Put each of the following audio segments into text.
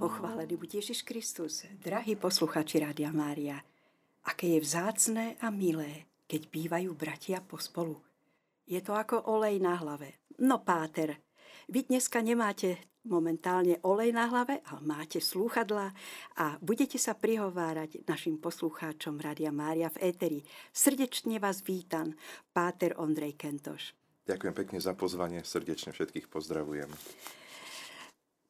Pochválený buď Ježiš Kristus, drahí posluchači Rádia Mária. Aké je vzácné a milé, keď bývajú bratia pospolu. Je to ako olej na hlave. No páter, vy dneska nemáte momentálne olej na hlave, ale máte slúchadla a budete sa prihovárať našim poslucháčom Rádia Mária v éteri. Srdečne vás vítam, páter Ondrej Kentoš. Ďakujem pekne za pozvanie, srdečne všetkých pozdravujem.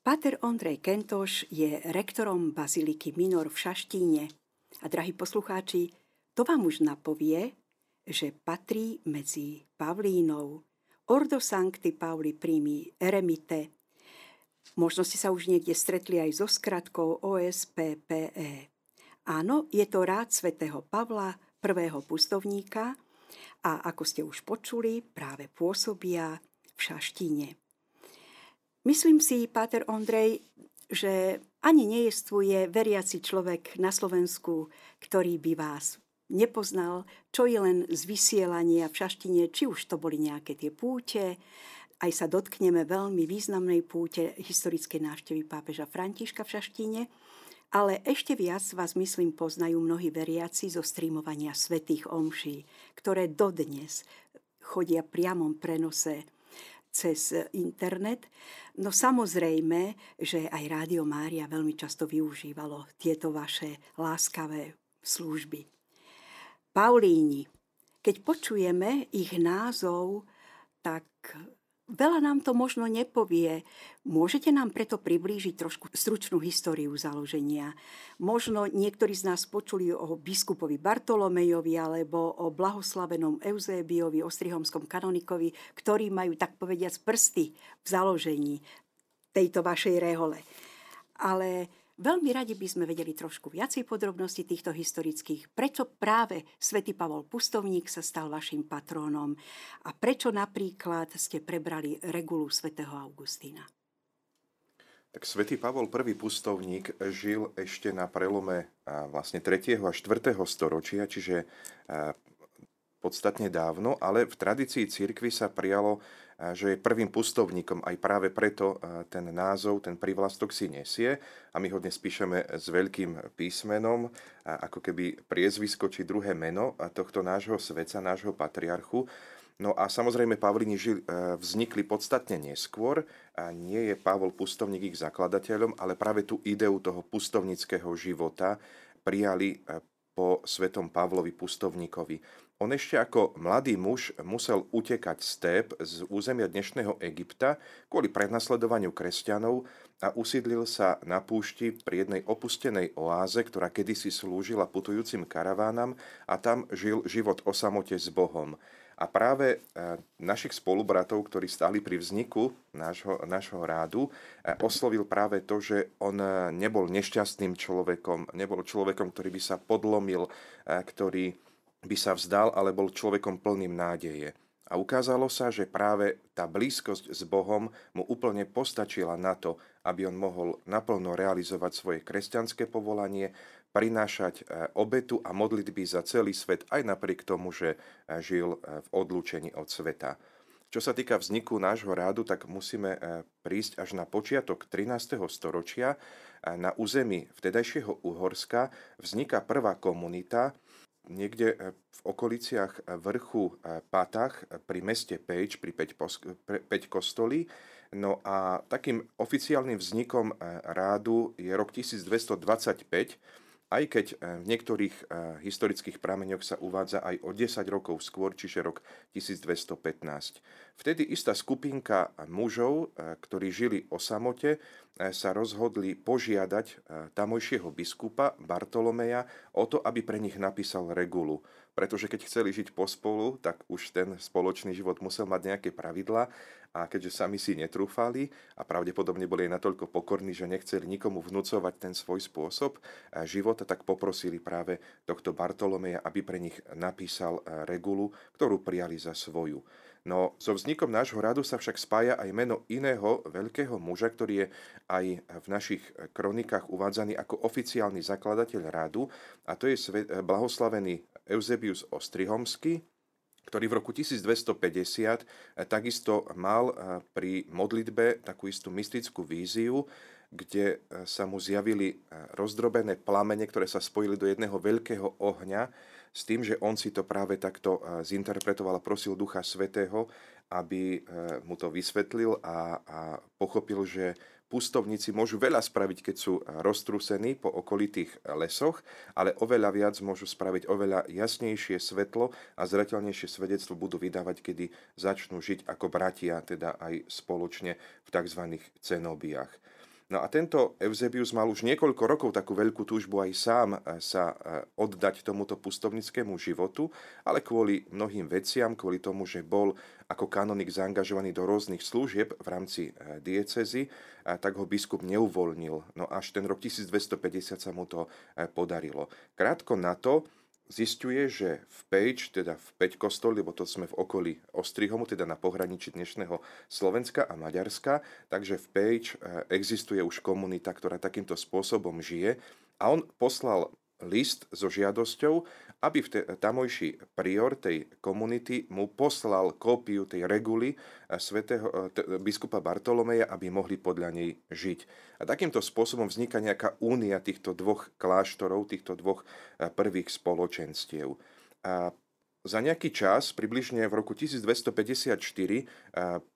Páter Ondrej Kentoš je rektorom Baziliky Minor v Šaštíne. A drahí poslucháči, to vám už napovie, že patrí medzi Pavlínov, Ordo Sancti Pauli Primi Eremite. Možno ste sa už niekde stretli aj so skratkou OSPPE. Áno, je to rád svätého Pavla, prvého pustovníka, a ako ste už počuli, práve pôsobia v Šaštíne. Myslím si, Páter Ondrej, že ani nejestvuje veriaci človek na Slovensku, ktorý by vás nepoznal, čo je len z vysielania v šaštine, či už to boli nejaké tie púte, aj sa dotkneme veľmi významnej púte historickej návštevy pápeža Františka v Šaštíne, ale ešte viac vás, myslím, poznajú mnohí veriaci zo streamovania svetých omší, ktoré dodnes chodia priamom prenose cez internet. No samozrejme, že aj Rádio Mária veľmi často využívalo tieto vaše láskavé služby. Paulíni, keď počujeme ich názov, tak Veľa nám to možno nepovie. Môžete nám preto priblížiť trošku stručnú históriu založenia. Možno niektorí z nás počuli o biskupovi Bartolomejovi alebo o blahoslavenom Eusébiovi, ostrihomskom kanonikovi, ktorí majú, tak povediac, prsty v založení tejto vašej rehole. Ale Veľmi radi by sme vedeli trošku viacej podrobností týchto historických. Prečo práve svätý Pavol Pustovník sa stal vašim patrónom a prečo napríklad ste prebrali regulu svätého Augustína? Tak svätý Pavol I pustovník žil ešte na prelome vlastne 3. a 4. storočia, čiže podstatne dávno, ale v tradícii cirkvi sa prijalo že je prvým pustovníkom, aj práve preto ten názov, ten privlastok si nesie a my ho dnes píšeme s veľkým písmenom, ako keby priezvisko či druhé meno tohto nášho sveca, nášho patriarchu. No a samozrejme Pavlini žil, vznikli podstatne neskôr a nie je Pavol Pustovník ich zakladateľom, ale práve tú ideu toho pustovnického života prijali po svetom Pavlovi Pustovníkovi. On ešte ako mladý muž musel utekať z Tép z územia dnešného Egypta kvôli prenasledovaniu kresťanov a usídlil sa na púšti pri jednej opustenej oáze, ktorá kedysi slúžila putujúcim karavánam a tam žil život o samote s Bohom. A práve e, našich spolubratov, ktorí stáli pri vzniku nášho, nášho rádu, e, oslovil práve to, že on e, nebol nešťastným človekom, nebol človekom, ktorý by sa podlomil, ktorý by sa vzdal, ale bol človekom plným nádeje. A ukázalo sa, že práve tá blízkosť s Bohom mu úplne postačila na to, aby on mohol naplno realizovať svoje kresťanské povolanie, prinášať e, obetu a modlitby za celý svet, aj napriek tomu, že e, žil e, v odlúčení od sveta. Čo sa týka vzniku nášho rádu, tak musíme prísť až na počiatok 13. storočia. Na území vtedajšieho Uhorska vzniká prvá komunita, niekde e, v okoliciach e, vrchu e, Patach pri meste Pejč, pri 5 kostolí. No a takým oficiálnym vznikom rádu je rok 1225, aj keď v niektorých historických prameňoch sa uvádza aj o 10 rokov skôr, čiže rok 1215. Vtedy istá skupinka mužov, ktorí žili o samote, sa rozhodli požiadať e, tamojšieho biskupa Bartolomeja o to, aby pre nich napísal regulu. Pretože keď chceli žiť pospolu, tak už ten spoločný život musel mať nejaké pravidla a keďže sami si netrúfali a pravdepodobne boli aj natoľko pokorní, že nechceli nikomu vnúcovať ten svoj spôsob e, života, tak poprosili práve tohto Bartolomeja, aby pre nich napísal e, regulu, ktorú prijali za svoju. No so vznikom nášho radu sa však spája aj meno iného veľkého muža, ktorý je aj v našich kronikách uvádzaný ako oficiálny zakladateľ radu a to je blahoslavený Eusebius Ostrihomsky, ktorý v roku 1250 takisto mal pri modlitbe takú istú mystickú víziu, kde sa mu zjavili rozdrobené plamene, ktoré sa spojili do jedného veľkého ohňa, s tým, že on si to práve takto zinterpretoval a prosil Ducha Svetého, aby mu to vysvetlil a, a pochopil, že pustovníci môžu veľa spraviť, keď sú roztrúsení po okolitých lesoch, ale oveľa viac môžu spraviť oveľa jasnejšie svetlo a zretelnejšie svedectvo budú vydávať, kedy začnú žiť ako bratia, teda aj spoločne v tzv. cenobiach. No a tento Eusebius mal už niekoľko rokov takú veľkú túžbu aj sám eh, sa eh, oddať tomuto pustovnickému životu, ale kvôli mnohým veciam, kvôli tomu, že bol ako kanonik zaangažovaný do rôznych služieb v rámci eh, diecezy, tak ho biskup neuvoľnil. No až ten rok 1250 sa mu to podarilo. Krátko na to zistuje, že v Pejč, teda v Peť kostol, lebo to sme v okolí Ostrihomu, teda na pohraničí dnešného Slovenska a Maďarska, takže v Pejč eh, existuje už komunita, ktorá takýmto spôsobom žije. A on poslal list so žiadosťou, aby v tamojší prior tej komunity mu poslal kópiu tej reguly eh, svätého eh, t- biskupa Bartolomeja, aby mohli podľa nej žiť. A takýmto spôsobom vzniká nejaká únia týchto dvoch kláštorov, týchto dvoch eh, prvých spoločenstiev. A za nejaký čas, približne v roku 1254,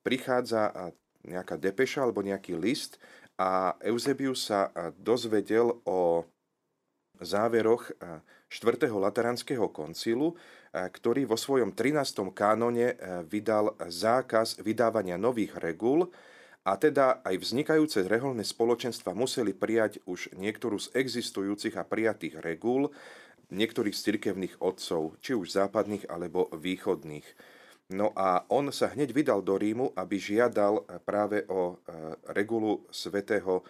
prichádza nejaká depeša alebo nejaký list a Eusebius sa dozvedel o záveroch 4. Lateránskeho koncilu, ktorý vo svojom 13. kánone vydal zákaz vydávania nových regul a teda aj vznikajúce reholné spoločenstva museli prijať už niektorú z existujúcich a prijatých regul niektorých z cirkevných otcov, či už západných alebo východných. No a on sa hneď vydal do Rímu, aby žiadal práve o regulu svätého,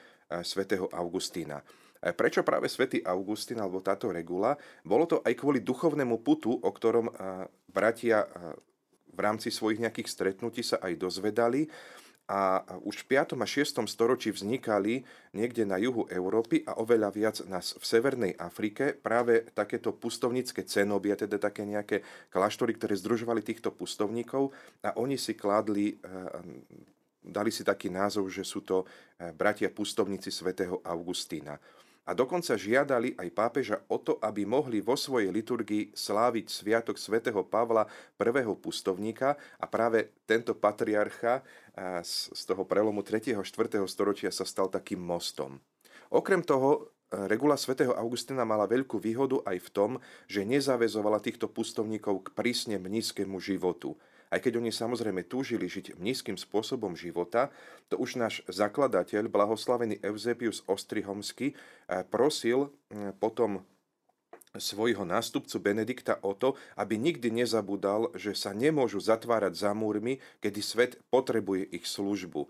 svätého Augustína. Prečo práve svätý Augustín alebo táto regula? Bolo to aj kvôli duchovnému putu, o ktorom bratia v rámci svojich nejakých stretnutí sa aj dozvedali a už v 5. a 6. storočí vznikali niekde na juhu Európy a oveľa viac nás v Severnej Afrike práve takéto pustovnícke cenoby, a teda také nejaké kláštory, ktoré združovali týchto pustovníkov a oni si kládli dali si taký názov, že sú to bratia pustovníci svätého Augustína a dokonca žiadali aj pápeža o to, aby mohli vo svojej liturgii sláviť sviatok svätého Pavla, prvého pustovníka a práve tento patriarcha z toho prelomu 3. a 4. storočia sa stal takým mostom. Okrem toho, regula svätého Augustina mala veľkú výhodu aj v tom, že nezavezovala týchto pustovníkov k prísne mnízkému životu – aj keď oni samozrejme túžili žiť nízkym spôsobom života, to už náš zakladateľ, blahoslavený Eusebius Ostrihomsky, eh, prosil eh, potom svojho nástupcu Benedikta o to, aby nikdy nezabudal, že sa nemôžu zatvárať za múrmi, kedy svet potrebuje ich službu.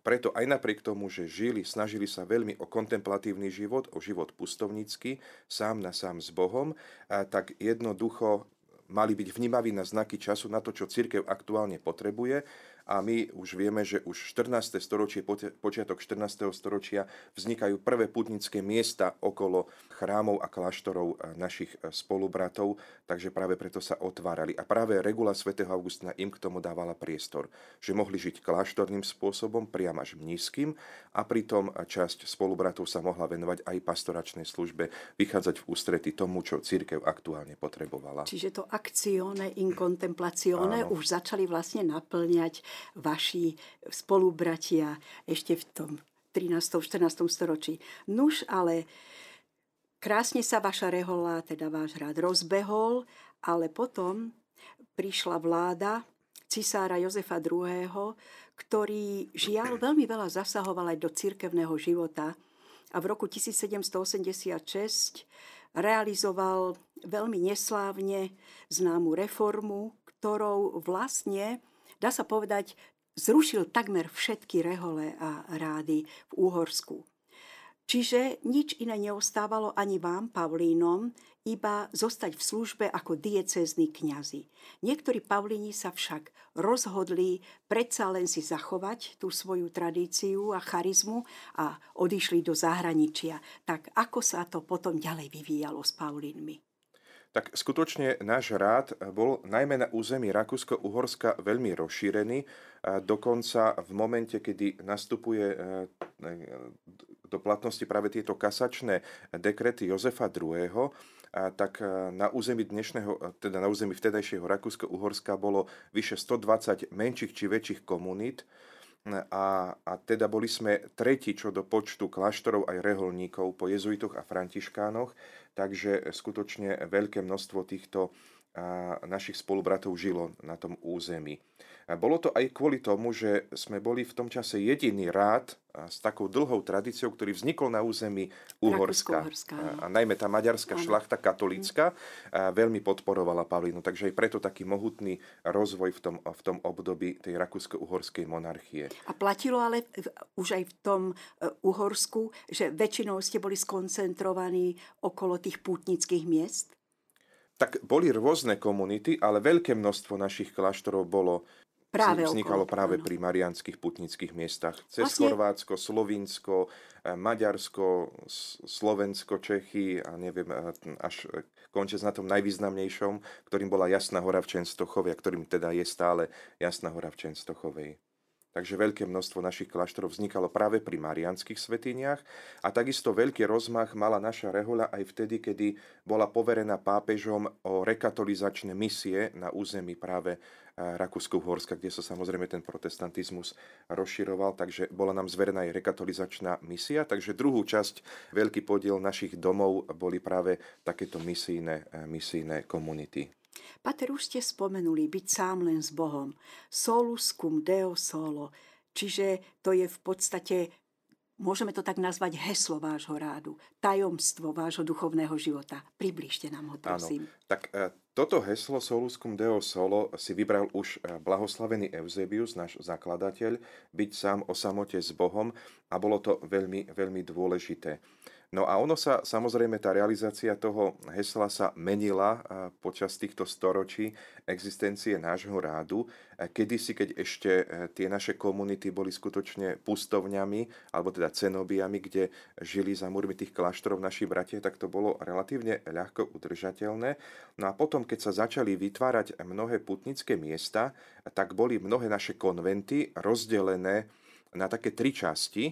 Preto aj napriek tomu, že žili, snažili sa veľmi o kontemplatívny život, o život pustovnícky, sám na sám s Bohom, tak jednoducho mali byť vnímaví na znaky času, na to, čo církev aktuálne potrebuje a my už vieme, že už 14. storočie, počiatok 14. storočia vznikajú prvé putnické miesta okolo chrámov a kláštorov eh, našich eh, spolubratov, takže práve preto sa otvárali. A práve regula svätého Augustina im k tomu dávala priestor, že mohli žiť kláštorným spôsobom, priam až nízkym a pritom časť spolubratov sa mohla venovať aj pastoračnej službe, vychádzať v ústrety tomu, čo církev aktuálne potrebovala. Čiže to akcione in contemplazione už začali vlastne naplňať vaši spolubratia ešte v tom 13. 14. storočí. Nuž, ale krásne sa vaša rehola, teda váš hrad rozbehol, ale potom prišla vláda cisára Jozefa II., ktorý žiaľ veľmi veľa zasahoval aj do cirkevného života a v roku 1786 realizoval veľmi neslávne známu reformu, ktorou vlastne dá sa povedať, zrušil takmer všetky rehole a rády v Úhorsku. Čiže nič iné neostávalo ani vám, Pavlínom, iba zostať v službe ako diecézni kňazi. Niektorí Pavlíni sa však rozhodli predsa len si zachovať tú svoju tradíciu a charizmu a odišli do zahraničia. Tak ako sa to potom ďalej vyvíjalo s Paulínmi? Tak skutočne náš rád bol najmä na území Rakúsko-Uhorska veľmi rozšírený. Dokonca v momente, kedy nastupuje e, do platnosti práve tieto kasačné dekrety Jozefa II., tak e, na území dnešného, teda na území vtedajšieho Rakúsko-Uhorska bolo vyše 120 menších či väčších komunít, a, a teda boli sme tretí čo do počtu kláštorov aj reholníkov po jezuitoch a františkánoch, takže skutočne veľké množstvo týchto našich spolubratov žilo na tom území. Bolo to aj kvôli tomu, že sme boli v tom čase jediný rád s takou dlhou tradíciou, ktorý vznikol na území Uhorska. A najmä tá maďarská ano. šlachta katolícka veľmi podporovala Pavlínu. Takže aj preto taký mohutný rozvoj v tom, v tom období tej rakúsko-uhorskej monarchie. A platilo ale už aj v tom e, Uhorsku, že väčšinou ste boli skoncentrovaní okolo tých pútnických miest? tak boli rôzne komunity, ale veľké množstvo našich kláštorov bolo práve vznikalo okolo, práve áno. pri marianských putnických miestach. Cez vlastne... Chorvátsko, Slovinsko, eh, Maďarsko, Slovensko, Čechy a neviem, eh, až končec na tom najvýznamnejšom, ktorým bola Jasná hora v Čenstochovej a ktorým teda je stále Jasná hora v Čenstochovej. Takže veľké množstvo našich kláštorov vznikalo práve pri marianských svetiniach a takisto veľký rozmach mala naša rehoľa aj vtedy, kedy bola poverená pápežom o rekatolizačné misie na území práve eh, Rakúsko-Uhorska, kde sa samozrejme ten protestantizmus rozširoval, takže bola nám zverená aj rekatolizačná misia, takže druhú časť, veľký podiel našich domov boli práve takéto misijné, eh, misijné komunity. Pater, už ste spomenuli byť sám len s Bohom. Solus cum Deo solo. Čiže to je v podstate, môžeme to tak nazvať, heslo vášho rádu. Tajomstvo vášho duchovného života. Približte nám ho, prosím. Áno. Tak e, toto heslo Solus cum Deo solo si vybral už e, blahoslavený Eusebius, náš zakladateľ, byť sám o samote s Bohom a bolo to veľmi, veľmi dôležité. No a ono sa, samozrejme, tá realizácia toho hesla sa menila počas týchto storočí existencie nášho rádu. Kedysi, keď ešte e, tie naše komunity boli skutočne pustovňami, alebo teda cenobiami, kde žili za múrmi tých kláštorov naši bratia, tak to bolo relatívne ľahko udržateľné. No a potom, keď sa začali vytvárať mnohé putnické miesta, tak boli mnohé naše konventy rozdelené na také tri časti,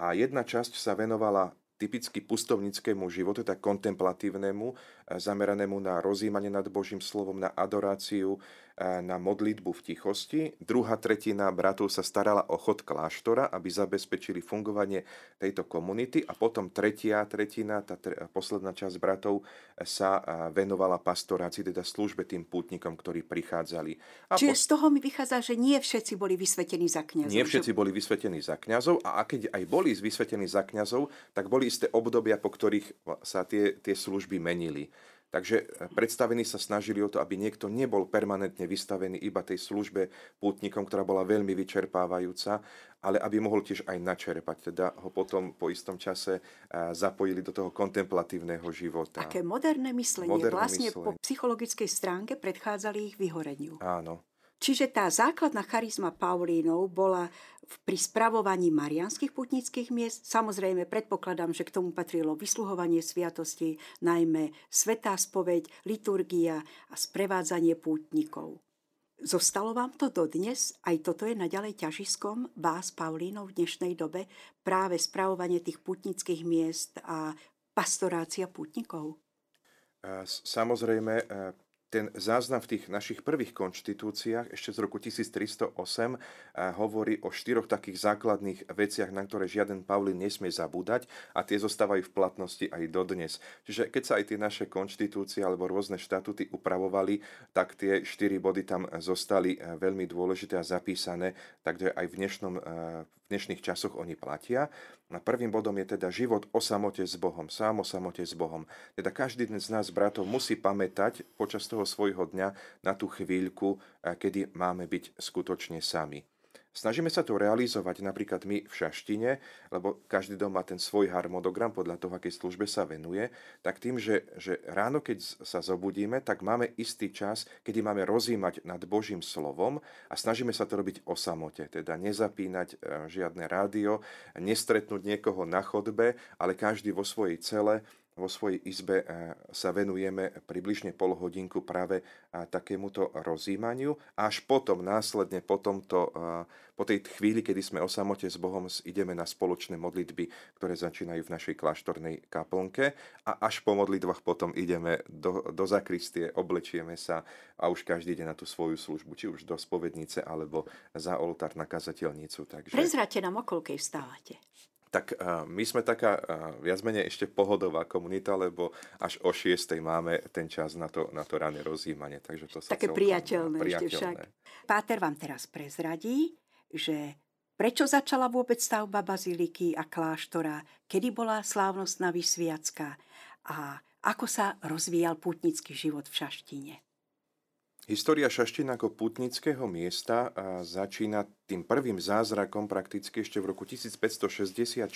a jedna časť sa venovala typicky pustovnickému životu, tak kontemplatívnemu, zameranému na rozímanie nad Božím slovom, na adoráciu, na modlitbu v tichosti. Druhá tretina bratov sa starala o chod kláštora, aby zabezpečili fungovanie tejto komunity a potom tretia tretina, tá tre, posledná časť bratov sa venovala pastorácii, teda službe tým pútnikom, ktorí prichádzali. A Čiže po... z toho mi vychádza, že nie všetci boli vysvetení za kňazov. Nie všetci že... boli vysvetení za kňazov a keď aj boli vysvetení za kňazov, tak boli isté obdobia, po ktorých sa tie, tie služby menili. Takže e, predstavení sa snažili o to, aby niekto nebol permanentne vystavený iba tej službe pútnikom, ktorá bola veľmi vyčerpávajúca, ale aby mohol tiež aj načerpať. Teda ho potom po istom čase e, zapojili do toho kontemplatívneho života. Také moderné myslenie. Moderné vlastne myslenie. po psychologickej stránke predchádzali ich vyhoreniu. Áno. Čiže tá základná charizma Paulínov bola pri spravovaní marianských putnických miest. Samozrejme, predpokladám, že k tomu patrilo vysluhovanie sviatosti, najmä svetá spoveď, liturgia a sprevádzanie pútnikov. Zostalo vám to dodnes? Aj toto je naďalej ťažiskom vás, Paulínov, v dnešnej dobe? Práve spravovanie tých putnických miest a pastorácia pútnikov? Samozrejme, ten záznam v tých našich prvých konštitúciách ešte z roku 1308 hovorí o štyroch takých základných veciach, na ktoré žiaden Pavlín nesmie zabúdať a tie zostávajú v platnosti aj dodnes. Čiže keď sa aj tie naše konštitúcie alebo rôzne štatúty upravovali, tak tie štyri body tam zostali e, veľmi dôležité a zapísané, takže aj v, dnešnom, e, v dnešných časoch oni platia. A prvým bodom je teda život o samote s Bohom, sám o samote s Bohom. Teda každý z nás, bratov, musí pamätať počas toho svojho dňa na tú chvíľku, kedy máme byť skutočne sami. Snažíme sa to realizovať napríklad my v Šaštine, lebo každý dom má ten svoj harmonogram podľa toho, akej službe sa venuje, tak tým, že, že ráno, keď sa zobudíme, tak máme istý čas, kedy máme rozímať nad Božím slovom a snažíme sa to robiť o samote, teda nezapínať e, žiadne rádio, nestretnúť niekoho na chodbe, ale každý vo svojej cele vo svojej izbe sa venujeme približne pol hodinku práve takémuto rozímaniu. Až potom, následne po, tomto, po tej chvíli, kedy sme o samote s Bohom, ideme na spoločné modlitby, ktoré začínajú v našej kláštornej kaplnke a až po modlitbách potom ideme do, do zakristie, oblečieme sa a už každý ide na tú svoju službu, či už do spovednice alebo za oltár na kazateľnicu. Takže... Prezrate nám, o koľkej vstávate tak my sme taká viac menej ešte pohodová komunita, lebo až o 6. máme ten čas na to, na to rané rozjímanie. Takže to sa Také priateľné, priateľné ešte však. Páter vám teraz prezradí, že prečo začala vôbec stavba baziliky a kláštora, kedy bola slávnostná vysviacka a ako sa rozvíjal putnický život v Šaštine. História Šaština ako putnického miesta začína tým prvým zázrakom prakticky ešte v roku 1564,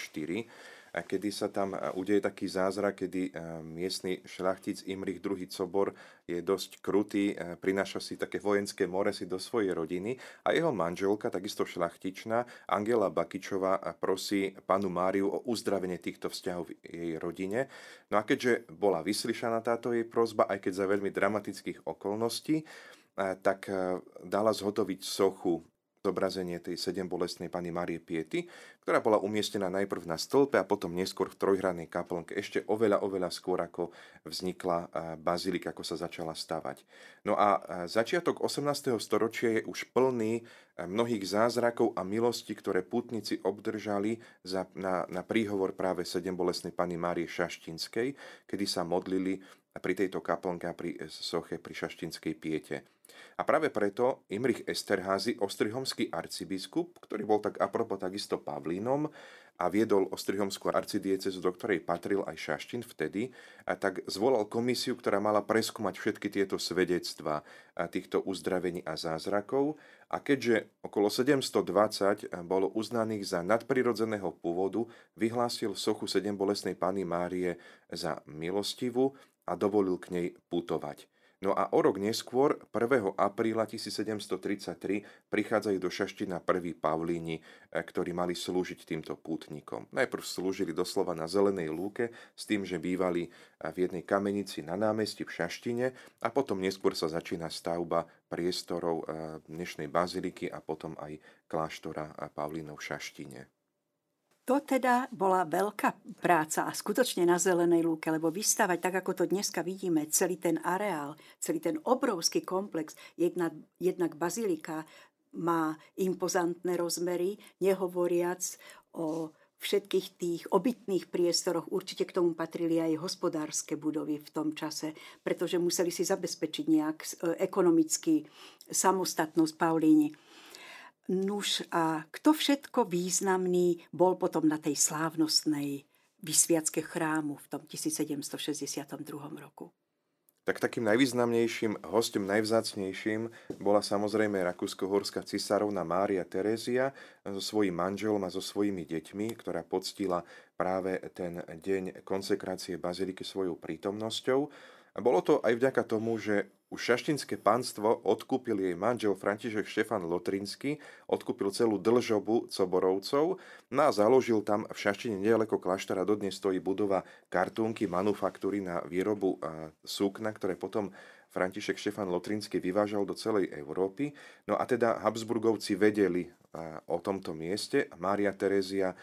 kedy sa tam udeje taký zázrak, kedy miestny šlachtic Imrich II. Cobor je dosť krutý, prináša si také vojenské more si do svojej rodiny a jeho manželka, takisto šlachtičná, Angela Bakičová, prosí panu Máriu o uzdravenie týchto vzťahov v jej rodine. No a keďže bola vyslyšaná táto jej prozba, aj keď za veľmi dramatických okolností, tak dala zhotoviť sochu zobrazenie tej sedem bolestnej pani Marie Piety, ktorá bola umiestnená najprv na stĺpe a potom neskôr v trojhrannej kaplnke, ešte oveľa, oveľa skôr ako vznikla bazilika, ako sa začala stavať. No a začiatok 18. storočia je už plný mnohých zázrakov a milostí, ktoré putníci obdržali za, na, na príhovor práve sedem bolestnej pani Márie Šaštinskej, kedy sa modlili pri tejto kaplnke a pri soche pri Šaštinskej piete. A práve preto Imrich Esterházy, ostrihomský arcibiskup, ktorý bol tak apropo takisto Pavlínom a viedol ostrihomskú arcidiecezu, do ktorej patril aj Šaštin vtedy, a tak zvolal komisiu, ktorá mala preskúmať všetky tieto svedectvá týchto uzdravení a zázrakov. A keďže okolo 720 bolo uznaných za nadprirodzeného pôvodu, vyhlásil sochu sedem bolesnej Pany Márie za milostivú a dovolil k nej putovať. No a o rok neskôr, 1. apríla 1733, prichádzajú do Šaština prví Pavlíni, eh, ktorí mali slúžiť týmto pútnikom. Najprv slúžili doslova na zelenej lúke s tým, že bývali eh, v jednej kamenici na námestí v Šaštine a potom neskôr sa začína stavba priestorov eh, dnešnej baziliky a potom aj kláštora Pavlínov v Šaštine. To teda bola veľká práca a skutočne na zelenej lúke, lebo vystavať, tak ako to dneska vidíme, celý ten areál, celý ten obrovský komplex, jednak, jednak bazilika má impozantné rozmery, nehovoriac o všetkých tých obytných priestoroch. Určite k tomu patrili aj hospodárske budovy v tom čase, pretože museli si zabezpečiť nejak e, ekonomicky samostatnosť Paulíni. Nuž a kto všetko významný bol potom na tej slávnostnej vysviacke chrámu v tom 1762 roku? Tak takým najvýznamnejším hostom, najvzácnejším bola samozrejme rakúsko-horská cisárovna Mária Terézia so svojím manželom a so svojimi deťmi, ktorá poctila práve ten deň konsekrácie baziliky svojou prítomnosťou. A bolo to aj vďaka tomu, že už šaštinské pánstvo odkúpil jej manžel František Štefan Lotrinsky, odkúpil celú dlžobu Coborovcov no a založil tam v Šaštine nedaleko kláštara dodnes stojí budova kartúnky, manufaktúry na výrobu súkna, ktoré potom František Štefan Lotrinsky vyvážal do celej Európy. No a teda Habsburgovci vedeli o tomto mieste. Mária Terézia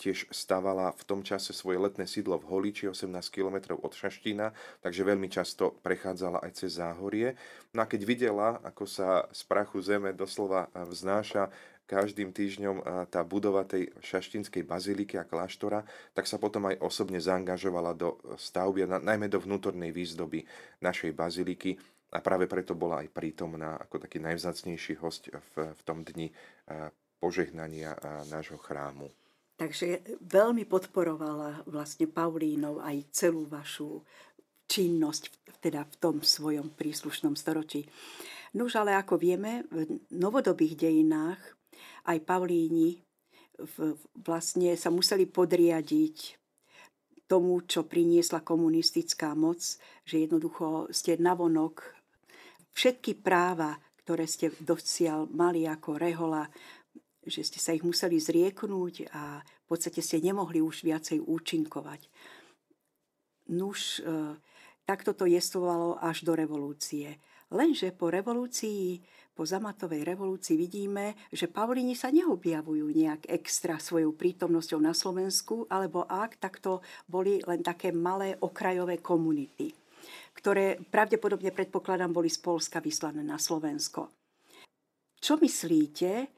tiež stavala v tom čase svoje letné sídlo v Holíči, 18 km od Šaštína, takže veľmi často prechádzala aj cez záhorie. No a keď videla, ako sa z prachu zeme doslova vznáša každým týždňom tá budova tej šaštinskej baziliky a kláštora, tak sa potom aj osobne zaangažovala do stavby, najmä do vnútornej výzdoby našej baziliky a práve preto bola aj prítomná ako taký najvzácnejší host v, v tom dni požehnania nášho chrámu. Takže veľmi podporovala vlastne Paulínov aj celú vašu činnosť teda v tom svojom príslušnom storočí. Nuž ale ako vieme, v novodobých dejinách aj Paulíni vlastne sa museli podriadiť tomu, čo priniesla komunistická moc, že jednoducho ste navonok všetky práva, ktoré ste dosiaľ mali ako rehola, že ste sa ich museli zrieknúť a v podstate ste nemohli už viacej účinkovať. Nuž, e, takto to jestvovalo až do revolúcie. Lenže po revolúcii, po zamatovej revolúcii vidíme, že Pavlíni sa neobjavujú nejak extra svojou prítomnosťou na Slovensku, alebo ak, tak to boli len také malé okrajové komunity, ktoré pravdepodobne predpokladám boli z Polska vyslané na Slovensko. Čo myslíte,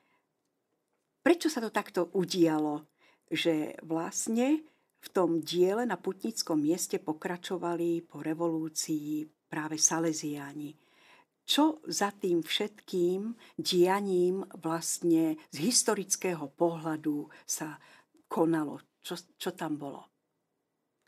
prečo sa to takto udialo, že vlastne v tom diele na putnickom mieste pokračovali po revolúcii práve Salesiáni? Čo za tým všetkým dianím vlastne z historického pohľadu sa konalo, čo, čo tam bolo.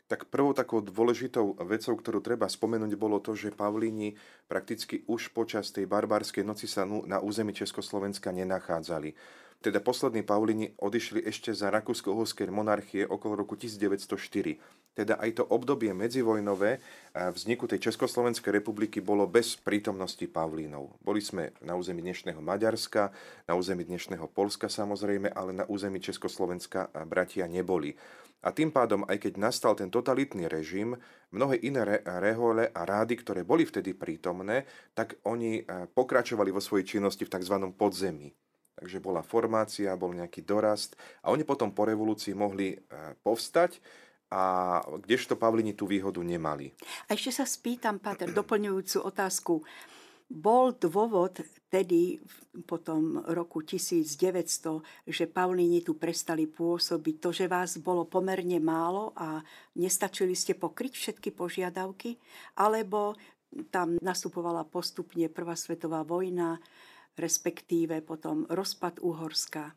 Tak prvou takou dôležitou vecou, ktorú treba spomenúť, bolo to, že Pavlíni prakticky už počas tej barbarskej noci sa na území Československa nenachádzali. Teda poslední Paulini odišli ešte za rakúsko-uhorskej monarchie okolo roku 1904. Teda aj to obdobie medzivojnové vzniku tej Československej republiky bolo bez prítomnosti Pavlínov. Boli sme na území dnešného Maďarska, na území dnešného Polska samozrejme, ale na území Československa bratia neboli. A tým pádom, aj keď nastal ten totalitný režim, mnohé iné re- rehole a rády, ktoré boli vtedy prítomné, tak oni pokračovali vo svojej činnosti v tzv. podzemí takže bola formácia, bol nejaký dorast a oni potom po revolúcii mohli povstať a kdežto Pavlini tú výhodu nemali. A ešte sa spýtam, Pater, doplňujúcu otázku. Bol dôvod tedy po tom roku 1900, že Paulíni tu prestali pôsobiť, to, že vás bolo pomerne málo a nestačili ste pokryť všetky požiadavky, alebo tam nastupovala postupne Prvá svetová vojna, respektíve potom rozpad Uhorska.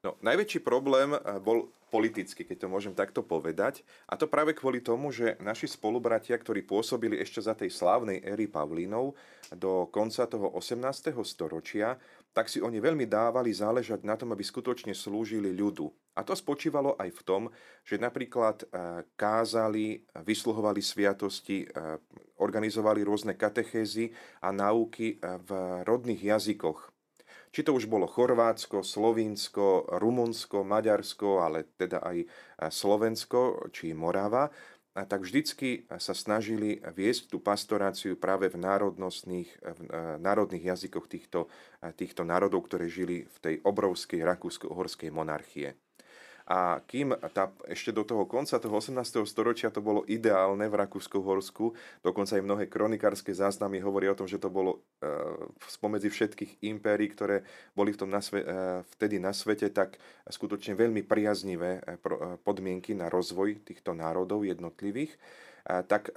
No, najväčší problém eh, bol politicky, keď to môžem takto povedať. A to práve kvôli tomu, že naši spolubratia, ktorí pôsobili ešte za tej slávnej éry Pavlínov do konca toho 18. storočia, tak si oni veľmi dávali záležať na tom, aby skutočne slúžili ľudu. A to spočívalo aj v tom, že napríklad eh, kázali, vysluhovali sviatosti, eh, organizovali rôzne katechézy a náuky eh, v rodných jazykoch. Či to už bolo Chorvátsko, Slovinsko, Rumunsko, Maďarsko, ale teda aj Slovensko či Morava, tak vždycky sa snažili viesť tú pastoráciu práve v národnostných, v národných jazykoch týchto, týchto národov, ktoré žili v tej obrovskej rakúsko-uhorskej monarchie. A kým tá, ešte do toho konca toho 18. storočia to bolo ideálne v Rakúsku-Horsku, dokonca aj mnohé kronikárske záznamy hovoria o tom, že to bolo e, spomedzi všetkých impérií, ktoré boli v tom na e, vtedy na svete, tak skutočne veľmi priaznivé e, pro, e, podmienky na rozvoj týchto národov jednotlivých tak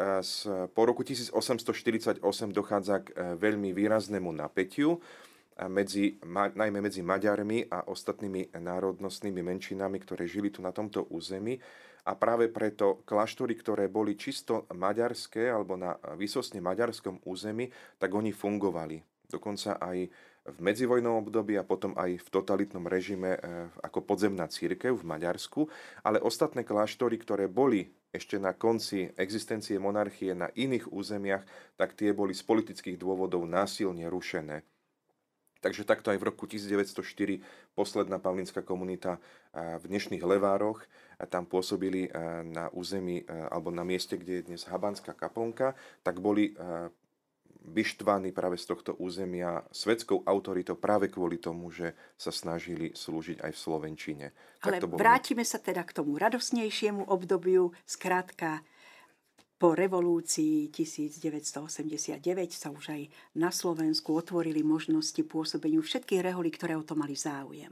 po roku 1848 dochádza k veľmi výraznému napätiu medzi, najmä medzi Maďarmi a ostatnými národnostnými menšinami, ktoré žili tu na tomto území. A práve preto kláštory, ktoré boli čisto maďarské alebo na vysosne maďarskom území, tak oni fungovali. Dokonca aj v medzivojnovom období a potom aj v totalitnom režime e, ako podzemná církev v Maďarsku, ale ostatné kláštory, ktoré boli ešte na konci existencie monarchie na iných územiach, tak tie boli z politických dôvodov násilne rušené. Takže takto aj v roku 1904 posledná pavlínska komunita v dnešných Levároch tam pôsobili na území alebo na mieste, kde je dnes Habanská kaponka, tak boli vyštvaní práve z tohto územia svetskou autoritou práve kvôli tomu, že sa snažili slúžiť aj v Slovenčine. Ale bolo... vrátime sa teda k tomu radosnejšiemu obdobiu. Skrátka, po revolúcii 1989 sa už aj na Slovensku otvorili možnosti pôsobeniu všetkých reholí, ktoré o to mali záujem.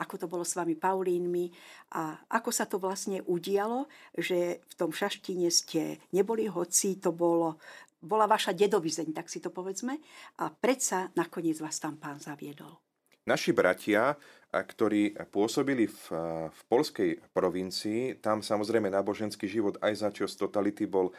Ako to bolo s vami Paulínmi a ako sa to vlastne udialo, že v tom šaštine ste neboli, hoci to bolo, bola vaša dedovizeň, tak si to povedzme, a predsa nakoniec vás tam pán zaviedol. Naši bratia ktorí pôsobili v, v polskej provincii. Tam samozrejme náboženský život aj za čas totality bol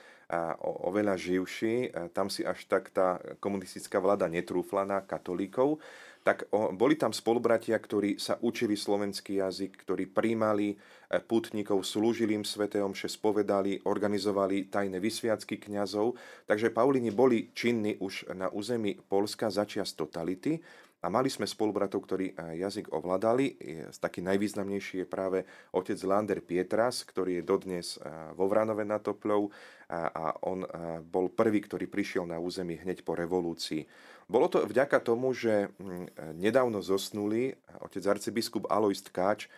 oveľa živší. Tam si až tak tá komunistická vláda netrúfla na katolíkov. Tak boli tam spolubratia, ktorí sa učili slovenský jazyk, ktorí príjmali e, putníkov, slúžili im sväté omše, spovedali, organizovali tajné vysviacky kňazov. Takže Paulini boli činní už na území Polska začias totality A mali sme spolubratov, ktorí jazyk ovládali. Taký najvýznamnejší je práve otec Lander Pietras, ktorý je dodnes vo Vranove nad Topľou a on bol prvý, ktorý prišiel na území hneď po revolúcii. Bolo to vďaka tomu, že hm, nedávno zosnuli otec arcibiskup Alois Tkáč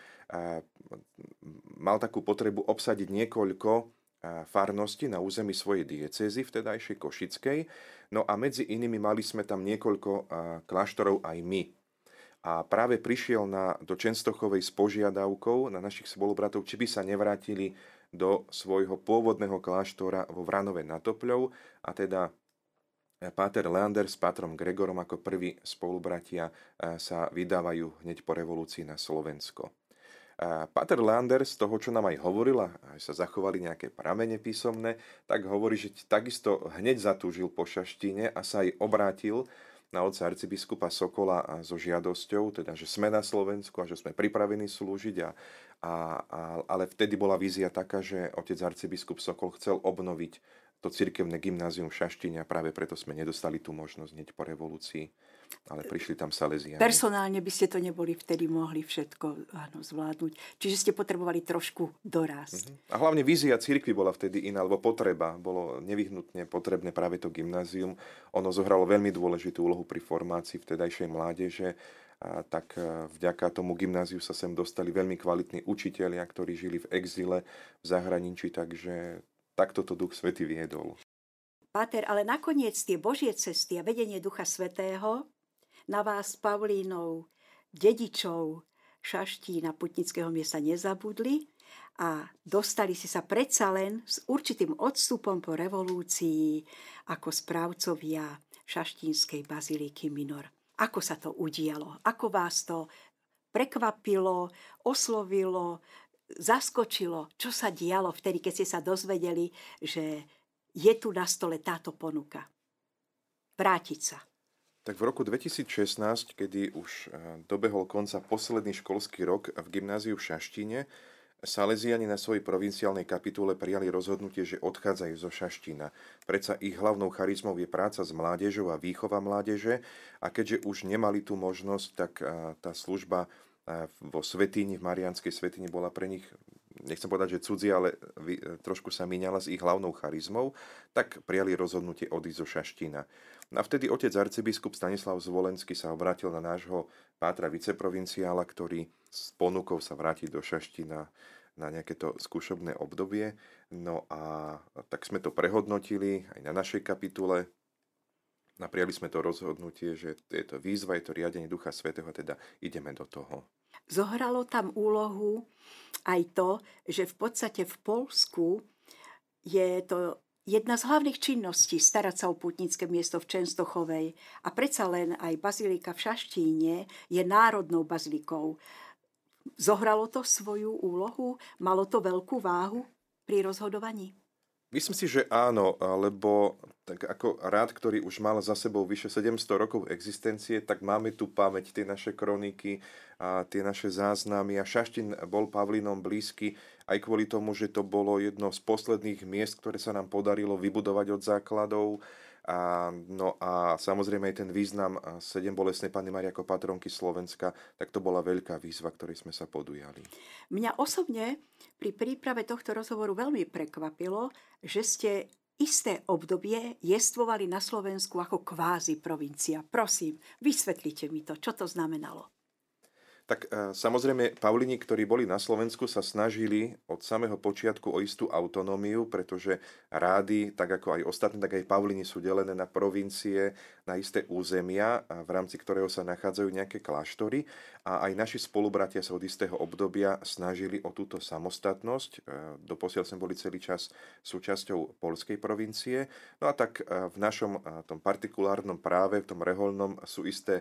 mal takú potrebu obsadiť niekoľko farnosti na území svojej diecézy, vtedajšej Košickej. No a medzi inými mali sme tam niekoľko kláštorov aj my. A práve prišiel na, do Čenstochovej s požiadavkou na našich spolubratov, či by sa nevrátili do svojho pôvodného kláštora vo Vranove nad Topľou a teda Páter Leander s Pátrom Gregorom ako prví spolubratia sa vydávajú hneď po revolúcii na Slovensko. Pater Lander z toho, čo nám aj hovorila, aj sa zachovali nejaké pramene písomné, tak hovorí, že takisto hneď zatúžil po šaštine a sa aj obrátil na otca arcibiskupa Sokola so žiadosťou, teda, že sme na Slovensku a že sme pripravení slúžiť. A, a, a, ale vtedy bola vízia taká, že otec arcibiskup Sokol chcel obnoviť to cirkevné gymnázium v Šaštine a práve preto sme nedostali tú možnosť hneď po revolúcii, ale prišli tam Salesiani. Personálne by ste to neboli vtedy mohli všetko áno, zvládnuť. Čiže ste potrebovali trošku dorásť. Uh-huh. A hlavne vízia cirkvi bola vtedy iná, alebo potreba. Bolo nevyhnutne potrebné práve to gymnázium. Ono zohralo veľmi dôležitú úlohu pri formácii vtedajšej mládeže a tak e, vďaka tomu gymnáziu sa sem dostali veľmi kvalitní učitelia, ktorí žili v exile v zahraničí, takže takto to Duch Svetý viedol. Páter, ale nakoniec tie Božie cesty a vedenie Ducha Svetého na vás, Pavlínov, dedičov Šaštína putnického miesta nezabudli a dostali si sa predsa len s určitým odstupom po revolúcii ako správcovia šaštínskej baziliky Minor. Ako sa to udialo? Ako vás to prekvapilo, oslovilo, zaskočilo, čo sa dialo vtedy, keď ste sa dozvedeli, že je tu na stole táto ponuka. Vrátiť sa. Tak v roku 2016, kedy už eh, dobehol konca posledný školský rok v gymnáziu v Šaštine, Salesiani na svojej provinciálnej kapitule prijali rozhodnutie, že odchádzajú zo Šaštína. Predsa ich hlavnou charizmou je práca s mládežou a výchova mládeže a keďže už nemali tú možnosť, tak eh, tá služba vo Svetini, v Marianskej Svetini bola pre nich, nechcem povedať, že cudzia, ale trošku sa míňala s ich hlavnou charizmou, tak prijali rozhodnutie odísť zo Šaštína. A vtedy otec arcibiskup Stanislav Zvolenský sa obrátil na nášho pátra viceprovinciála, ktorý s ponukou sa vrátiť do Šaštína na nejaké to skúšobné obdobie. No a tak sme to prehodnotili aj na našej kapitule a prijali sme to rozhodnutie, že je to výzva, je to riadenie Ducha Svetého, teda ideme do toho. Zohralo tam úlohu aj to, že v podstate v Polsku je to jedna z hlavných činností starať sa o putnické miesto v Čenstochovej a predsa len aj bazilika v Šaštíne je národnou bazilikou. Zohralo to svoju úlohu? Malo to veľkú váhu pri rozhodovaní? Myslím si, že áno, lebo tak ako rád, ktorý už mal za sebou vyše 700 rokov existencie, tak máme tu pamäť, tie naše kroniky a tie naše záznamy. A Šaštin bol Pavlínom blízky aj kvôli tomu, že to bolo jedno z posledných miest, ktoré sa nám podarilo vybudovať od základov a, no a samozrejme aj ten význam sedem bolesnej Panny Marie ako patronky Slovenska, tak to bola veľká výzva, ktorej sme sa podujali. Mňa osobne pri príprave tohto rozhovoru veľmi prekvapilo, že ste isté obdobie jestvovali na Slovensku ako kvázi provincia. Prosím, vysvetlite mi to, čo to znamenalo. Tak e, samozrejme, Paulini, ktorí boli na Slovensku, sa snažili od samého počiatku o istú autonómiu, pretože rády, tak ako aj ostatní, tak aj Paulini sú delené na provincie, na isté územia, v rámci ktorého sa nachádzajú nejaké kláštory. A aj naši spolubratia sa od istého obdobia snažili o túto samostatnosť. E, doposiaľ sme boli celý čas súčasťou polskej provincie. No a tak e, v našom tom partikulárnom práve, v tom reholnom sú isté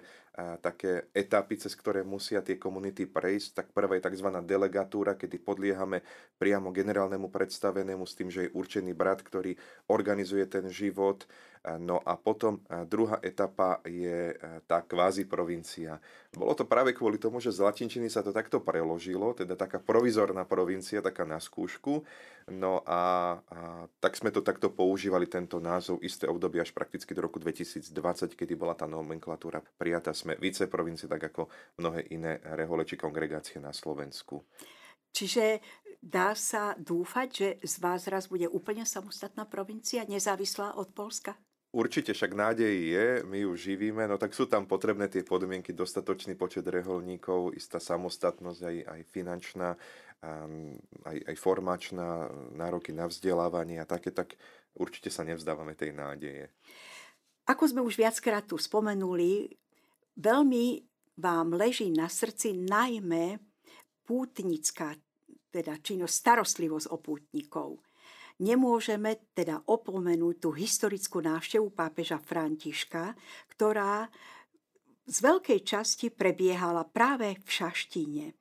také etapy, cez ktoré musia tie komunity prejsť, tak prvá je tzv. delegatúra, kedy podliehame priamo generálnemu predstavenému s tým, že je určený brat, ktorý organizuje ten život, No a potom druhá etapa je tá kvázi provincia. Bolo to práve kvôli tomu, že z latinčiny sa to takto preložilo, teda taká provizorná provincia, taká na skúšku. No a, a tak sme to takto používali, tento názov, isté obdobie až prakticky do roku 2020, kedy bola tá nomenklatúra prijatá. Sme viceprovincie, tak ako mnohé iné rehole či kongregácie na Slovensku. Čiže dá sa dúfať, že z vás raz bude úplne samostatná provincia, nezávislá od Polska? Určite však nádej je, my ju živíme, no tak sú tam potrebné tie podmienky, dostatočný počet reholníkov, istá samostatnosť aj, aj finančná, aj, aj formačná, nároky na vzdelávanie a také, tak určite sa nevzdávame tej nádeje. Ako sme už viackrát tu spomenuli, veľmi vám leží na srdci najmä pútnická teda činnosť, starostlivosť o pútnikov – Nemôžeme teda opomenúť tú historickú návštevu pápeža Františka, ktorá z veľkej časti prebiehala práve v Šaštíne.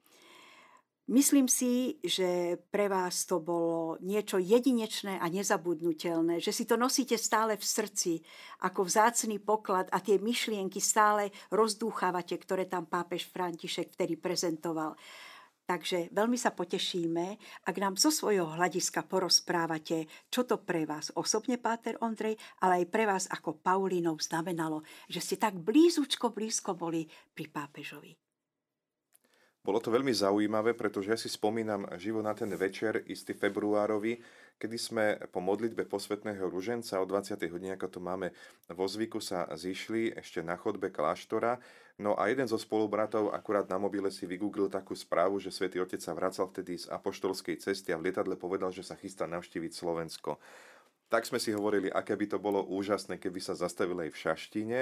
Myslím si, že pre vás to bolo niečo jedinečné a nezabudnutelné, že si to nosíte stále v srdci ako vzácný poklad a tie myšlienky stále rozdúchávate, ktoré tam pápež František vtedy prezentoval. Takže veľmi sa potešíme, ak nám zo svojho hľadiska porozprávate, čo to pre vás osobne, Páter Ondrej, ale aj pre vás ako Paulínov znamenalo, že ste tak blízučko blízko boli pri pápežovi. Bolo to veľmi zaujímavé, pretože ja si spomínam živo na ten večer, istý februárový, kedy sme po modlitbe posvetného ruženca o 20. hodine, ako to máme vo zvyku, sa zišli ešte na chodbe kláštora No a jeden zo spolubratov akurát na mobile si vygooglil takú správu, že svätý Otec sa vracal vtedy z apoštolskej cesty a v lietadle povedal, že sa chystá navštíviť Slovensko. Tak sme si hovorili, aké by to bolo úžasné, keby sa zastavili aj v Šaštine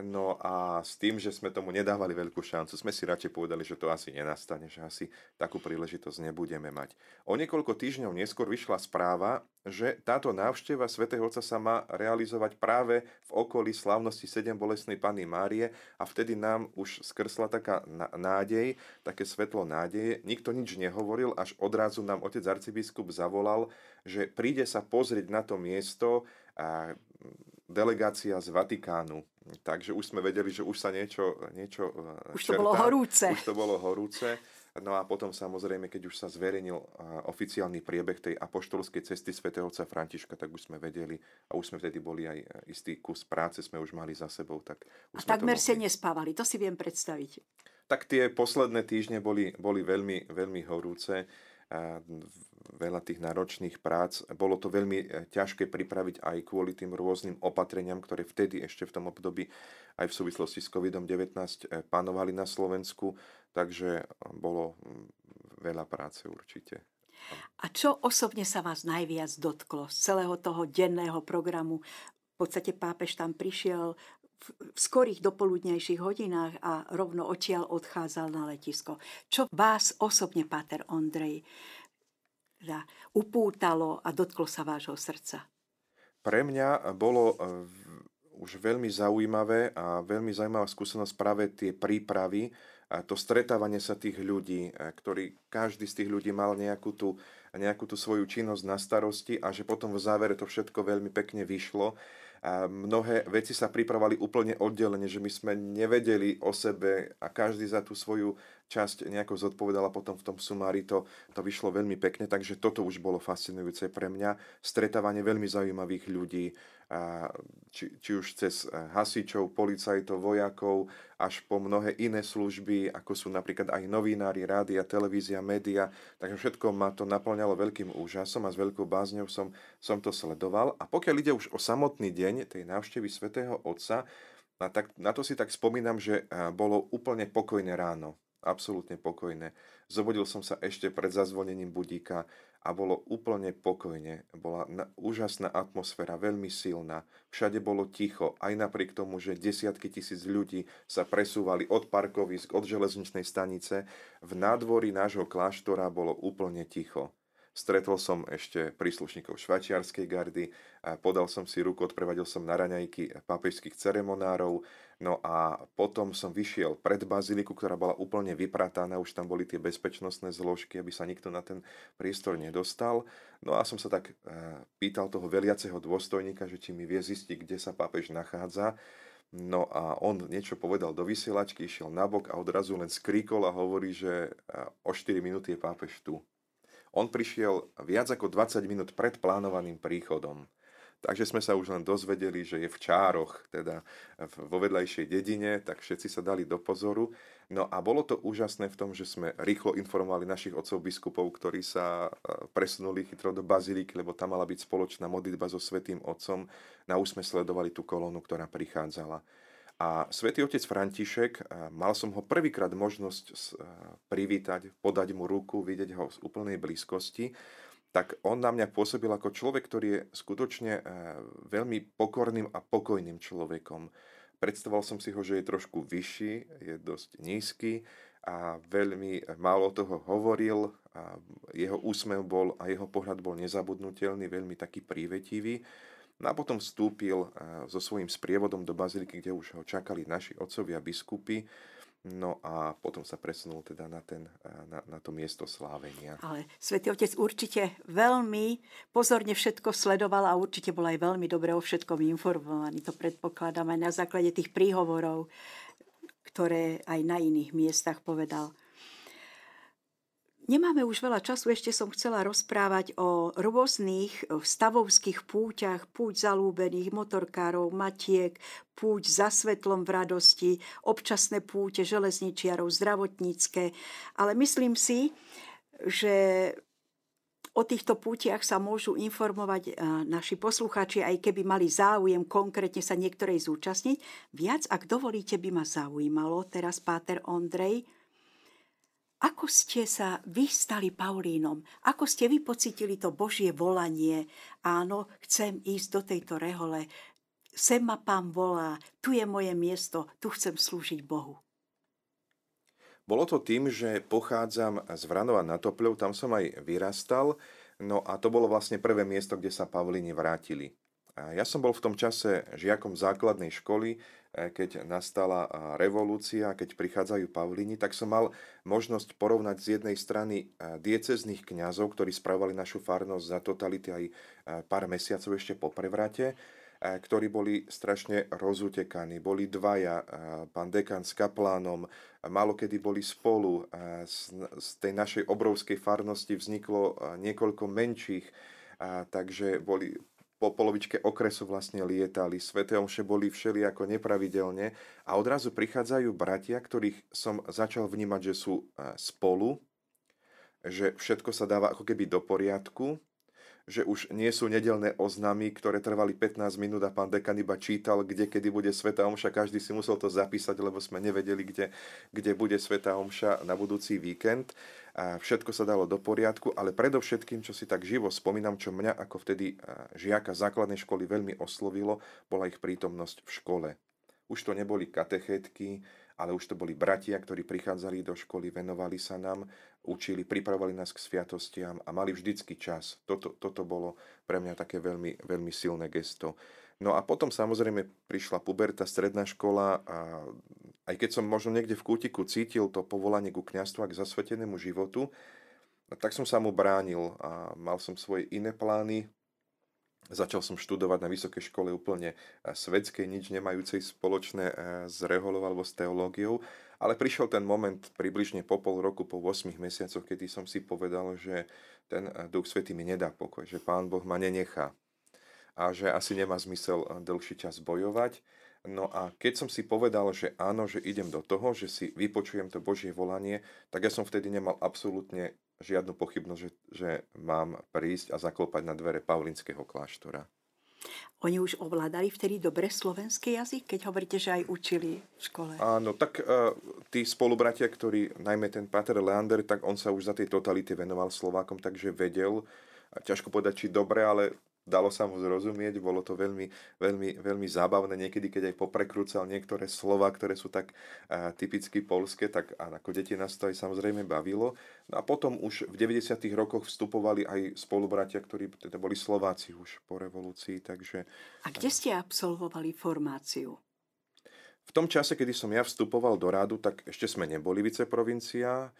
No a s tým, že sme tomu nedávali veľkú šancu, sme si radšej povedali, že to asi nenastane, že asi takú príležitosť nebudeme mať. O niekoľko týždňov neskôr vyšla správa, že táto návšteva svätého Otca sa má realizovať práve v okolí slávnosti 7 bolestnej Panny Márie a vtedy nám už skrsla taká nádej, také svetlo nádeje. Nikto nič nehovoril, až odrazu nám otec arcibiskup zavolal, že príde sa pozrieť na to miesto a delegácia z Vatikánu Takže už sme vedeli, že už sa niečo, niečo e, Už čertá. to bolo horúce. Už to bolo horúce. No a potom samozrejme, keď už sa zverejnil e, oficiálny priebeh tej apoštolskej cesty svätého otca Františka, tak už sme vedeli a už sme vtedy boli aj istý kus práce, sme už mali za sebou. Tak už a takmer ste nespávali, to si viem predstaviť. Tak tie posledné týždne boli, boli veľmi, veľmi horúce veľa tých náročných prác. Bolo to veľmi e, ťažké pripraviť aj kvôli tým rôznym opatreniam, ktoré vtedy ešte v tom období aj v súvislosti s COVID-19 e, panovali na Slovensku, takže e, bolo veľa práce určite. A čo osobne sa vás najviac dotklo z celého toho denného programu? V podstate pápež tam prišiel v skorých dopoludnejších hodinách a rovno odtiaľ odchádzal na letisko. Čo vás osobne, Páter Ondrej, upútalo a dotklo sa vášho srdca? Pre mňa bolo eh, už veľmi zaujímavé a veľmi zaujímavá skúsenosť práve tie prípravy a to stretávanie sa tých ľudí, eh, ktorí každý z tých ľudí mal nejakú tú, nejakú tú svoju činnosť na starosti a že potom v závere to všetko veľmi pekne vyšlo. A mnohé veci sa pripravovali úplne oddelenie, že my sme nevedeli o sebe a každý za tú svoju časť nejako zodpovedala potom v tom sumári, to, to vyšlo veľmi pekne, takže toto už bolo fascinujúce pre mňa. Stretávanie veľmi zaujímavých ľudí, či, či už cez hasičov, policajtov, vojakov, až po mnohé iné služby, ako sú napríklad aj novinári, rádia, televízia, média. Takže všetko ma to naplňalo veľkým úžasom a s veľkou bázňou som, som to sledoval. A pokiaľ ide už o samotný deň tej návštevy svätého Otca, na, tak, na to si tak spomínam, že bolo úplne pokojné ráno absolútne pokojné. Zobudil som sa ešte pred zazvonením budíka a bolo úplne pokojne. Bola úžasná atmosféra, veľmi silná. Všade bolo ticho, aj napriek tomu, že desiatky tisíc ľudí sa presúvali od parkovisk, od železničnej stanice. V nádvorí nášho kláštora bolo úplne ticho. Stretol som ešte príslušníkov švačiarskej gardy, podal som si ruku, odprevadil som na raňajky pápežských ceremonárov, no a potom som vyšiel pred baziliku, ktorá bola úplne vyprataná, už tam boli tie bezpečnostné zložky, aby sa nikto na ten priestor nedostal. No a som sa tak pýtal toho veliaceho dôstojníka, že či mi vie zistiť, kde sa pápež nachádza. No a on niečo povedal do vysielačky, išiel nabok a odrazu len skríkol a hovorí, že o 4 minúty je pápež tu. On prišiel viac ako 20 minút pred plánovaným príchodom. Takže sme sa už len dozvedeli, že je v Čároch, teda vo vedľajšej dedine, tak všetci sa dali do pozoru. No a bolo to úžasné v tom, že sme rýchlo informovali našich otcov biskupov, ktorí sa e, presunuli chytro do baziliky, lebo tam mala byť spoločná modlitba so Svetým Otcom. Na už sme sledovali tú kolónu, ktorá prichádzala. A svätý otec František, mal som ho prvýkrát možnosť privítať, podať mu ruku, vidieť ho z úplnej blízkosti, tak on na mňa pôsobil ako človek, ktorý je skutočne veľmi pokorným a pokojným človekom. Predstavoval som si ho, že je trošku vyšší, je dosť nízky a veľmi málo toho hovoril. A jeho úsmev bol a jeho pohľad bol nezabudnutelný, veľmi taký prívetivý. No a potom vstúpil eh, so svojím sprievodom do baziliky, kde už ho čakali naši otcovia biskupy. No a potom sa presunul teda na, ten, eh, na, na to miesto slávenia. Ale svätý Otec určite veľmi pozorne všetko sledoval a určite bol aj veľmi dobre o všetkom informovaný. To predpokladám aj na základe tých príhovorov, ktoré aj na iných miestach povedal. Nemáme už veľa času, ešte som chcela rozprávať o rôznych stavovských púťach, púť zalúbených, motorkárov, matiek, púť za svetlom v radosti, občasné púte železničiarov, zdravotnícke. Ale myslím si, že O týchto pútiach sa môžu informovať naši poslucháči, aj keby mali záujem konkrétne sa niektorej zúčastniť. Viac, ak dovolíte, by ma zaujímalo teraz Páter Ondrej, ako ste sa vy stali Paulínom? Ako ste vy pocitili to Božie volanie? Áno, chcem ísť do tejto rehole. Sem ma pán volá, tu je moje miesto, tu chcem slúžiť Bohu. Bolo to tým, že pochádzam z Vranova na Topľov, tam som aj vyrastal, no a to bolo vlastne prvé miesto, kde sa Pavlíni vrátili. Ja som bol v tom čase žiakom základnej školy, keď nastala revolúcia, keď prichádzajú Pavlíni, tak som mal možnosť porovnať z jednej strany e, diecezných kňazov, ktorí spravovali našu farnosť za totality aj e, pár mesiacov ešte po prevrate, ktorí boli strašne rozutekaní. Boli dvaja, pán dekan s kaplánom, málo kedy boli spolu. Z tej našej obrovskej farnosti vzniklo niekoľko menších, takže boli po polovičke okresu vlastne lietali. Sveté omše boli všelijako nepravidelne a odrazu prichádzajú bratia, ktorých som začal vnímať, že sú e, spolu, že všetko sa dáva ako keby do poriadku, že už nie sú nedelné oznámy, ktoré trvali 15 minút a pán dekan iba čítal, kde kedy bude Sveta Omša. Každý si musel to zapísať, lebo sme nevedeli, kde, kde bude Sveta Omša na budúci víkend. Všetko sa dalo do poriadku, ale predovšetkým, čo si tak živo spomínam, čo mňa ako vtedy žiaka základnej školy veľmi oslovilo, bola ich prítomnosť v škole. Už to neboli katechetky, ale už to boli bratia, ktorí prichádzali do školy, venovali sa nám, učili, pripravovali nás k sviatostiam a mali vždycky čas. Toto, toto bolo pre mňa také veľmi, veľmi silné gesto. No a potom samozrejme prišla puberta, stredná škola a aj keď som možno niekde v kútiku cítil to povolanie ku kňastvu a k zasvetenému životu, tak som sa mu bránil a mal som svoje iné plány, Začal som študovať na vysokej škole úplne eh, svetskej, nič nemajúcej spoločné eh, s reholou alebo s teológiou, ale prišiel ten moment približne po pol roku, po 8 mesiacoch, kedy som si povedal, že ten eh, Duch Svetý mi nedá pokoj, že Pán Boh ma nenechá a že asi nemá zmysel dlhší čas bojovať. No a keď som si povedal, že áno, že idem do toho, že si vypočujem to Božie volanie, tak ja som vtedy nemal absolútne žiadnu pochybnosť, že, že mám prísť a zaklopať na dvere Paulinského kláštora. Oni už ovládali vtedy dobre slovenský jazyk, keď hovoríte, že aj učili v škole? Áno, tak uh, tí spolubratia, ktorí, najmä ten Pater Leander, tak on sa už za tej totality venoval Slovákom, takže vedel, ťažko povedať, či dobre, ale dalo sa mu zrozumieť, bolo to veľmi, veľmi, veľmi zábavné, niekedy keď aj poprekrúcal niektoré slova, ktoré sú tak a, typicky polské, tak a ako deti nás to aj samozrejme bavilo. No a potom už v 90. rokoch vstupovali aj spolubratia, ktorí teda boli Slováci už po revolúcii, takže... A kde ste absolvovali formáciu? V tom čase, kedy som ja vstupoval do rádu, tak ešte sme neboli viceprovincia,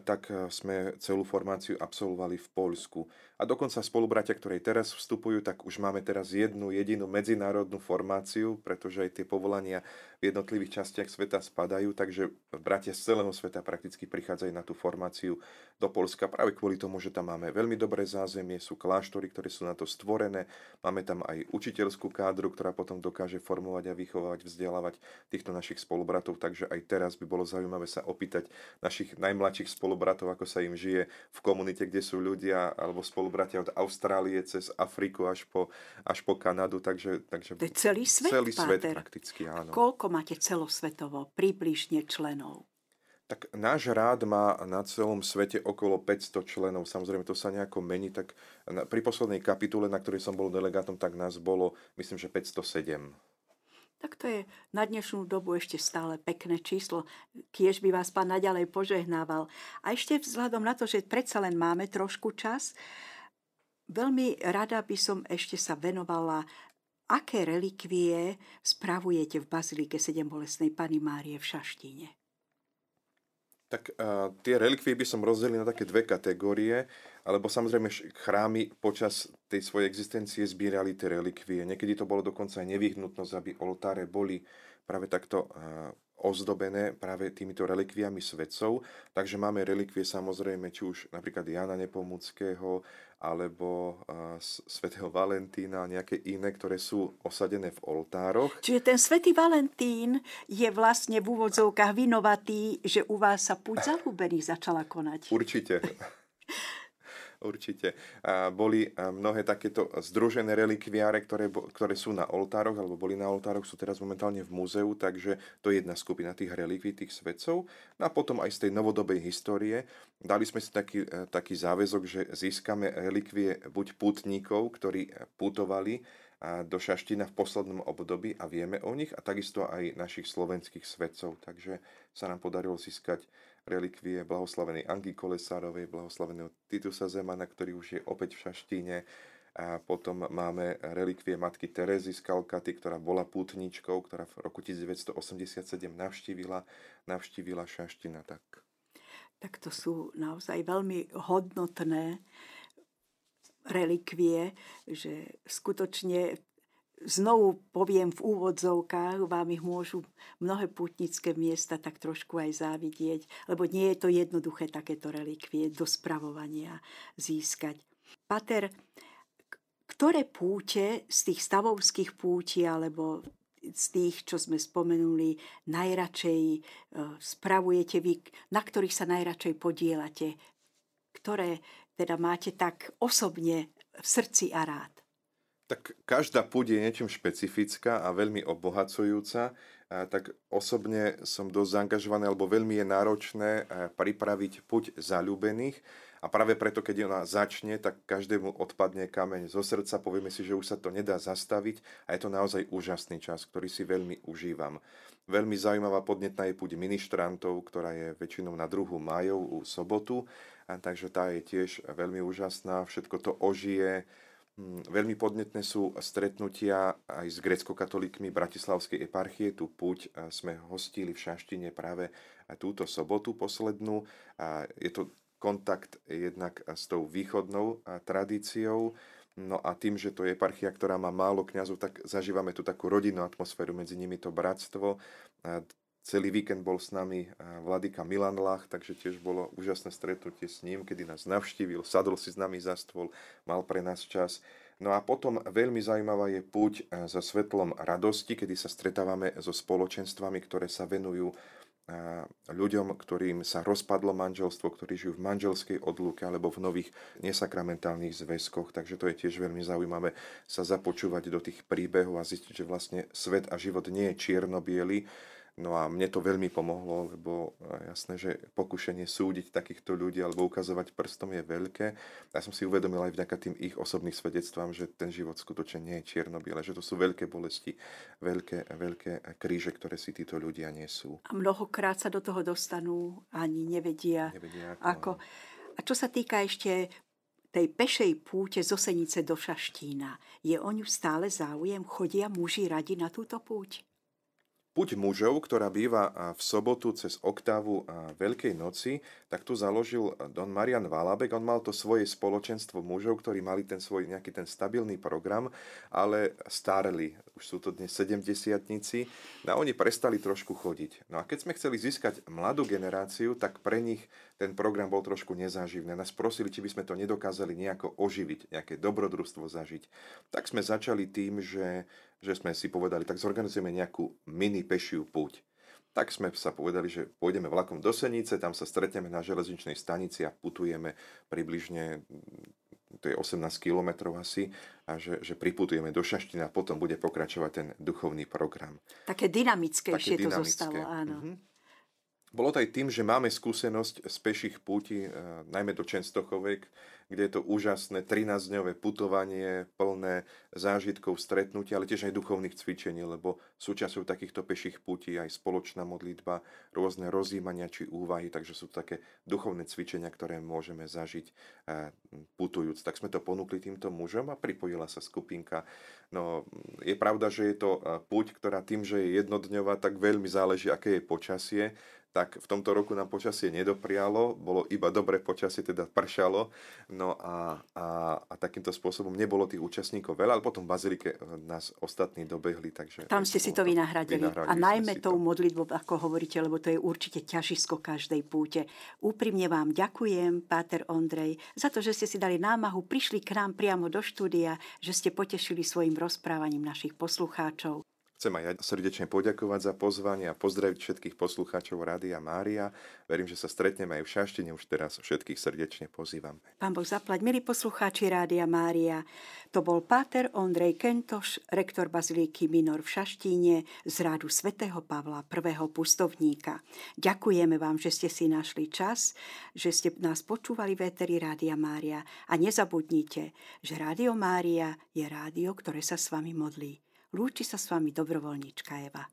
tak e, sme celú formáciu absolvovali v Poľsku. A dokonca spolubratia, ktorí teraz vstupujú, tak už máme teraz jednu jedinú medzinárodnú formáciu, pretože aj tie povolania v jednotlivých častiach sveta spadajú, takže bratia z celého sveta prakticky prichádzajú na tú formáciu do Polska práve kvôli tomu, že tam máme veľmi dobré zázemie, sú kláštory, ktoré sú na to stvorené, máme tam aj učiteľskú kádru, ktorá potom dokáže formovať a vychovávať, vzdelávať týchto našich spolubratov, takže aj teraz by bolo zaujímavé sa opýtať našich najmladších spolubratov, ako sa im žije v komunite, kde sú ľudia alebo spolubratia od Austrálie cez Afriku až po, až po Kanadu. Takže, takže to je celý svet, celý Páter. svet prakticky, áno. A koľko máte celosvetovo približne členov? Tak náš rád má na celom svete okolo 500 členov. Samozrejme, to sa nejako mení. Tak pri poslednej kapitule, na ktorej som bol delegátom, tak nás bolo, myslím, že 507 tak to je na dnešnú dobu ešte stále pekné číslo. Kiež by vás pán naďalej požehnával. A ešte vzhľadom na to, že predsa len máme trošku čas, veľmi rada by som ešte sa venovala, aké relikvie spravujete v Bazilike 7 bolestnej Pany Márie v Šaštíne. Tak uh, tie relikvie by som rozdelil na také dve kategórie, alebo samozrejme chrámy počas tej svojej existencie zbierali tie relikvie. Niekedy to bolo dokonca aj nevyhnutnosť, aby oltáre boli práve takto uh, ozdobené práve týmito relikviami svetcov. Takže máme relikvie samozrejme, či už napríklad Jana Nepomuckého, alebo svätého Valentína, nejaké iné, ktoré sú osadené v oltároch. Čiže ten svätý Valentín je vlastne v úvodzovkách vinovatý, že u vás sa púť zalúbených začala konať. Určite. Určite. Boli mnohé takéto združené relikviáre, ktoré, ktoré sú na oltároch, alebo boli na oltároch, sú teraz momentálne v múzeu, takže to je jedna skupina tých relikví, tých svetcov. No a potom aj z tej novodobej histórie dali sme si taký, e, taký záväzok, že získame relikvie buď putníkov, ktorí putovali do Šaština v poslednom období a vieme o nich a takisto aj našich slovenských svetcov. Takže sa nám podarilo získať relikvie blahoslavenej Angy Kolesárovej, blahoslaveného Titusa Zemana, ktorý už je opäť v Šaštíne. A potom máme relikvie matky Terezy z Kalkaty, ktorá bola pútničkou, ktorá v roku 1987 navštívila, navštívila Šaština. Tak. tak to sú naozaj veľmi hodnotné relikvie, že skutočne znovu poviem v úvodzovkách, vám ich môžu mnohé putnické miesta tak trošku aj závidieť, lebo nie je to jednoduché takéto relikvie do spravovania získať. Pater, ktoré púte z tých stavovských púti alebo z tých, čo sme spomenuli, najradšej e, spravujete vy, na ktorých sa najradšej podielate, ktoré teda máte tak osobne v srdci a rád? Tak každá púť je niečím špecifická a veľmi obohacujúca. A tak osobne som dosť zaangažovaný, alebo veľmi je náročné pripraviť puť zalúbených. A práve preto, keď ona začne, tak každému odpadne kameň zo srdca. Povieme si, že už sa to nedá zastaviť a je to naozaj úžasný čas, ktorý si veľmi užívam. Veľmi zaujímavá podnetná je puť ministrantov, ktorá je väčšinou na druhú majov, sobotu. A takže tá je tiež veľmi úžasná. Všetko to ožije, veľmi podnetné sú stretnutia aj s grecko-katolíkmi Bratislavskej eparchie. Tu púť sme hostili v Šaštine práve túto sobotu poslednú. Je to kontakt jednak s tou východnou tradíciou, No a tým, že to je eparchia, ktorá má málo kňazov, tak zažívame tu takú rodinnú atmosféru, medzi nimi to bratstvo. Celý víkend bol s nami vladyka Milan Lach, takže tiež bolo úžasné stretnutie s ním, kedy nás navštívil, sadol si s nami za stôl, mal pre nás čas. No a potom veľmi zaujímavá je púť za svetlom radosti, kedy sa stretávame so spoločenstvami, ktoré sa venujú ľuďom, ktorým sa rozpadlo manželstvo, ktorí žijú v manželskej odluke alebo v nových nesakramentálnych zväzkoch. Takže to je tiež veľmi zaujímavé sa započúvať do tých príbehov a zistiť, že vlastne svet a život nie je čierno No a mne to veľmi pomohlo, lebo jasné, že pokušenie súdiť takýchto ľudí alebo ukazovať prstom je veľké. Ja som si uvedomil aj vďaka tým ich osobných svedectvám, že ten život skutočne nie je čierno že to sú veľké bolesti, veľké, veľké kríže, ktoré si títo ľudia nesú. A mnohokrát sa do toho dostanú, ani nevedia, nevedia ako. ako. A čo sa týka ešte tej pešej púte z Osenice do Šaštína, je o ňu stále záujem? Chodia muži radi na túto púť? Puť mužov, ktorá býva v sobotu cez oktávu Veľkej noci, tak tu založil Don Marian Valabek. On mal to svoje spoločenstvo mužov, ktorí mali ten svoj nejaký ten stabilný program, ale starli. Už sú to dnes 70 No a oni prestali trošku chodiť. No a keď sme chceli získať mladú generáciu, tak pre nich ten program bol trošku nezáživný. Nás prosili, či by sme to nedokázali nejako oživiť, nejaké dobrodružstvo zažiť. Tak sme začali tým, že, že sme si povedali, tak zorganizujeme nejakú mini pešiu púť. Tak sme sa povedali, že pôjdeme vlakom do Senice, tam sa stretneme na železničnej stanici a putujeme približne to je 18 kilometrov asi, a že, že priputujeme do Šaština a potom bude pokračovať ten duchovný program. Také dynamickejšie Také dynamické. to zostalo, áno. Mm-hmm. Bolo to aj tým, že máme skúsenosť z peších púti, e, najmä do Čenstochovek, kde je to úžasné 13-dňové putovanie, plné zážitkov, stretnutia, ale tiež aj duchovných cvičení, lebo súčasťou takýchto peších púti aj spoločná modlitba, rôzne rozjímania či úvahy, takže sú to také duchovné cvičenia, ktoré môžeme zažiť e, putujúc. Tak sme to ponúkli týmto mužom a pripojila sa skupinka. No, je pravda, že je to e, púť, ktorá tým, že je jednodňová, tak veľmi záleží, aké je počasie tak v tomto roku nám počasie nedoprialo, bolo iba dobré počasie, teda pršalo, no a, a, a takýmto spôsobom nebolo tých účastníkov veľa, ale potom v Bazilike eh, nás ostatní dobehli. Takže Tam ste si to vynahradili. A najmä tou to. modlitbou, ako hovoríte, lebo to je určite ťažisko každej púte. Úprimne vám ďakujem, Páter Ondrej, za to, že ste si dali námahu, prišli k nám priamo do štúdia, že ste potešili svojim rozprávaním našich poslucháčov. Chcem aj ja srdečne poďakovať za pozvanie a pozdraviť všetkých poslucháčov Rádia Mária. Verím, že sa stretneme aj v Šaštine. Už teraz všetkých srdečne pozývam. Pán Boh zaplať, milí poslucháči Rádia Mária. To bol páter Ondrej Kentoš, rektor Bazilíky Minor v Šaštíne z rádu svätého Pavla, prvého pustovníka. Ďakujeme vám, že ste si našli čas, že ste nás počúvali v Eteri Rádia Mária a nezabudnite, že Rádio Mária je rádio, ktoré sa s vami modlí. Lúči sa s vami dobrovoľníčka Eva.